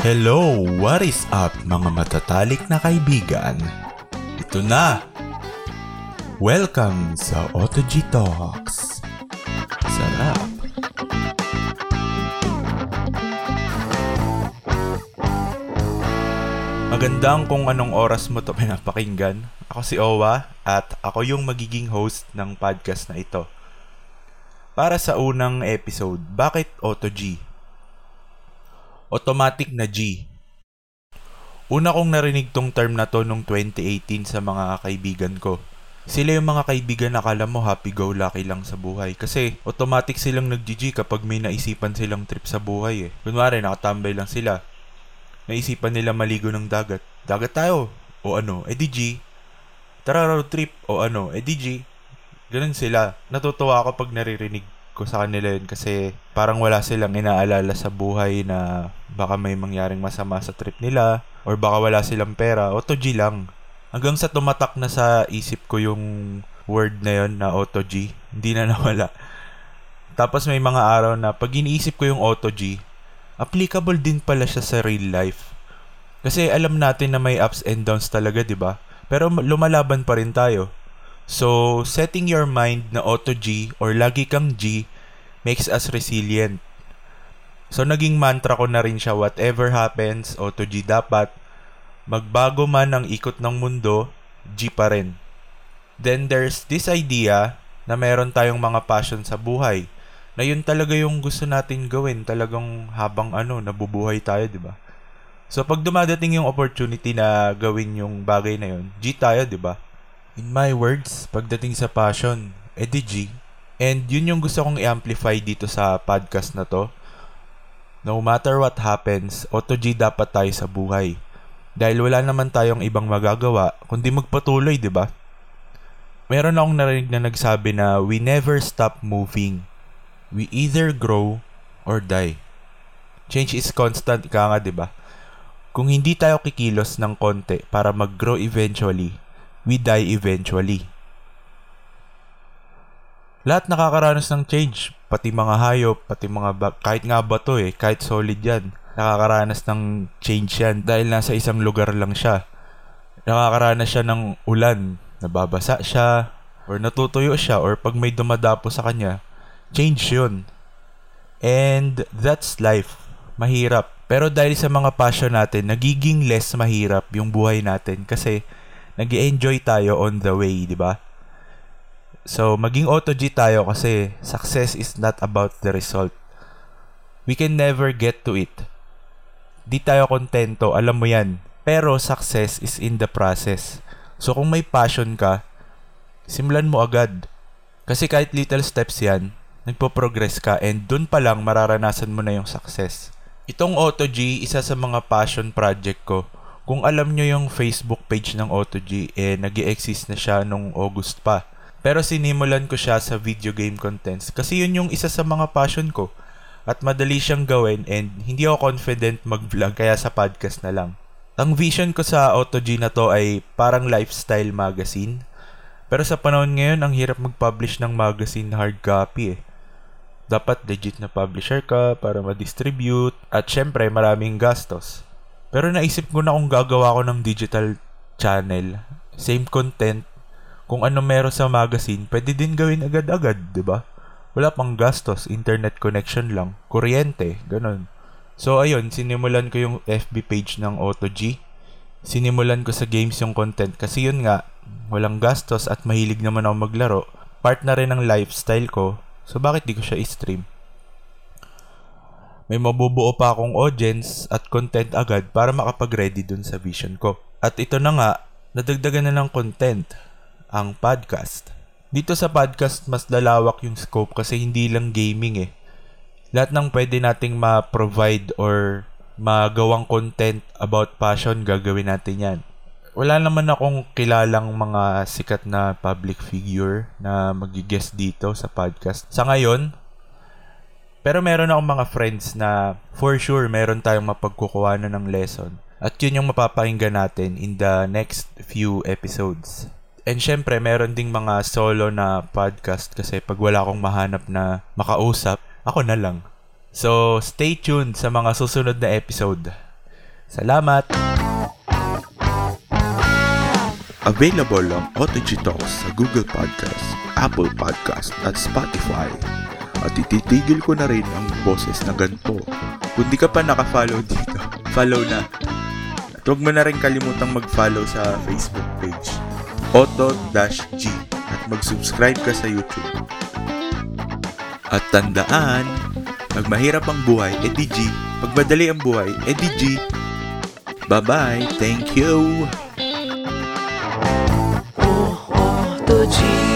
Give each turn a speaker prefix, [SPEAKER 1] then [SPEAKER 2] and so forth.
[SPEAKER 1] Hello, what is up mga matatalik na kaibigan? Ito na! Welcome sa AutoG Talks. Sarap! Magandang kung anong oras mo to pinapakinggan. Ako si Owa at ako yung magiging host ng podcast na ito. Para sa unang episode, bakit AutoG? Automatic na G. Una kong narinig tong term na to nung 2018 sa mga kaibigan ko. Sila yung mga kaibigan na akala mo happy-go-lucky lang sa buhay. Kasi automatic silang nag-GG kapag may naisipan silang trip sa buhay eh. Kunwari, nakatambay lang sila. Naisipan nila maligo ng dagat. Dagat tayo. O ano, edi G. Tara road trip. O ano, edi G. Ganun sila. Natutuwa ako pag naririnig ko sa kanila yun kasi parang wala silang inaalala sa buhay na baka may mangyaring masama sa trip nila or baka wala silang pera. Auto G lang. Hanggang sa tumatak na sa isip ko yung word na yon na auto G. Hindi na nawala. Tapos may mga araw na pag iniisip ko yung auto G, applicable din pala siya sa real life. Kasi alam natin na may ups and downs talaga, 'di ba? Pero lumalaban pa rin tayo. So, setting your mind na auto G or lagi kang G makes us resilient. So, naging mantra ko na rin siya, whatever happens, auto G dapat. Magbago man ang ikot ng mundo, G pa rin. Then there's this idea na meron tayong mga passion sa buhay. Na yun talaga yung gusto natin gawin talagang habang ano, nabubuhay tayo, di ba? So pag dumadating yung opportunity na gawin yung bagay na yun, G tayo, di ba? In my words, pagdating sa passion, edi G. And yun yung gusto kong i-amplify dito sa podcast na to. No matter what happens, auto G dapat tayo sa buhay. Dahil wala naman tayong ibang magagawa kundi magpatuloy, di ba? Meron akong narinig na nagsabi na we never stop moving. We either grow or die. Change is constant ka nga, di ba? Kung hindi tayo kikilos ng konti para mag-grow eventually, we die eventually. Lahat nakakaranas ng change, pati mga hayop, pati mga ba- kahit nga bato eh, kahit solid yan, nakakaranas ng change yan dahil nasa isang lugar lang siya. Nakakaranas siya ng ulan, nababasa siya, or natutuyo siya, or pag may dumadapo sa kanya, change yun. And that's life. Mahirap. Pero dahil sa mga passion natin, nagiging less mahirap yung buhay natin kasi nag enjoy tayo on the way, di ba? So, maging auto G tayo kasi success is not about the result. We can never get to it. Di tayo kontento, alam mo yan. Pero success is in the process. So, kung may passion ka, simulan mo agad. Kasi kahit little steps yan, nagpo-progress ka and dun pa lang mararanasan mo na yung success. Itong AutoG, isa sa mga passion project ko. Kung alam nyo yung Facebook page ng AutoG, eh nag exist na siya nung August pa. Pero sinimulan ko siya sa video game contents kasi yun yung isa sa mga passion ko. At madali siyang gawin and hindi ako confident mag-vlog kaya sa podcast na lang. Ang vision ko sa AutoG na to ay parang lifestyle magazine. Pero sa panahon ngayon, ang hirap mag-publish ng magazine hard copy eh dapat legit na publisher ka para ma-distribute at syempre maraming gastos. Pero naisip ko na kung gagawa ko ng digital channel, same content, kung ano meron sa magazine, pwede din gawin agad-agad, 'di ba? Wala pang gastos, internet connection lang, kuryente, ganun. So ayun, sinimulan ko yung FB page ng AutoG. Sinimulan ko sa games yung content kasi yun nga, walang gastos at mahilig naman ako maglaro. Part na rin ng lifestyle ko So bakit di ko siya i-stream? May mabubuo pa akong audience at content agad para makapag-ready dun sa vision ko. At ito na nga, nadagdagan na ng content, ang podcast. Dito sa podcast, mas lalawak yung scope kasi hindi lang gaming eh. Lahat ng pwede nating ma-provide or magawang content about passion, gagawin natin yan wala naman akong kilalang mga sikat na public figure na mag-guest dito sa podcast. Sa ngayon, pero meron akong mga friends na for sure meron tayong mapagkukuha ng lesson. At yun yung mapapakinggan natin in the next few episodes. And syempre, meron ding mga solo na podcast kasi pag wala akong mahanap na makausap, ako na lang. So, stay tuned sa mga susunod na episode.
[SPEAKER 2] Salamat!
[SPEAKER 1] Available ang OTG Talks sa Google Podcast, Apple Podcast at Spotify. At ititigil ko na rin ang boses na ganito. Kung di ka pa nakafollow dito, follow na. At huwag mo na rin kalimutang mag-follow sa Facebook page, Auto-G at mag-subscribe ka sa YouTube. At tandaan, pag mahirap ang buhay, edi G. Pag madali ang buhay, edi G. Bye-bye. Thank you.
[SPEAKER 3] Auto G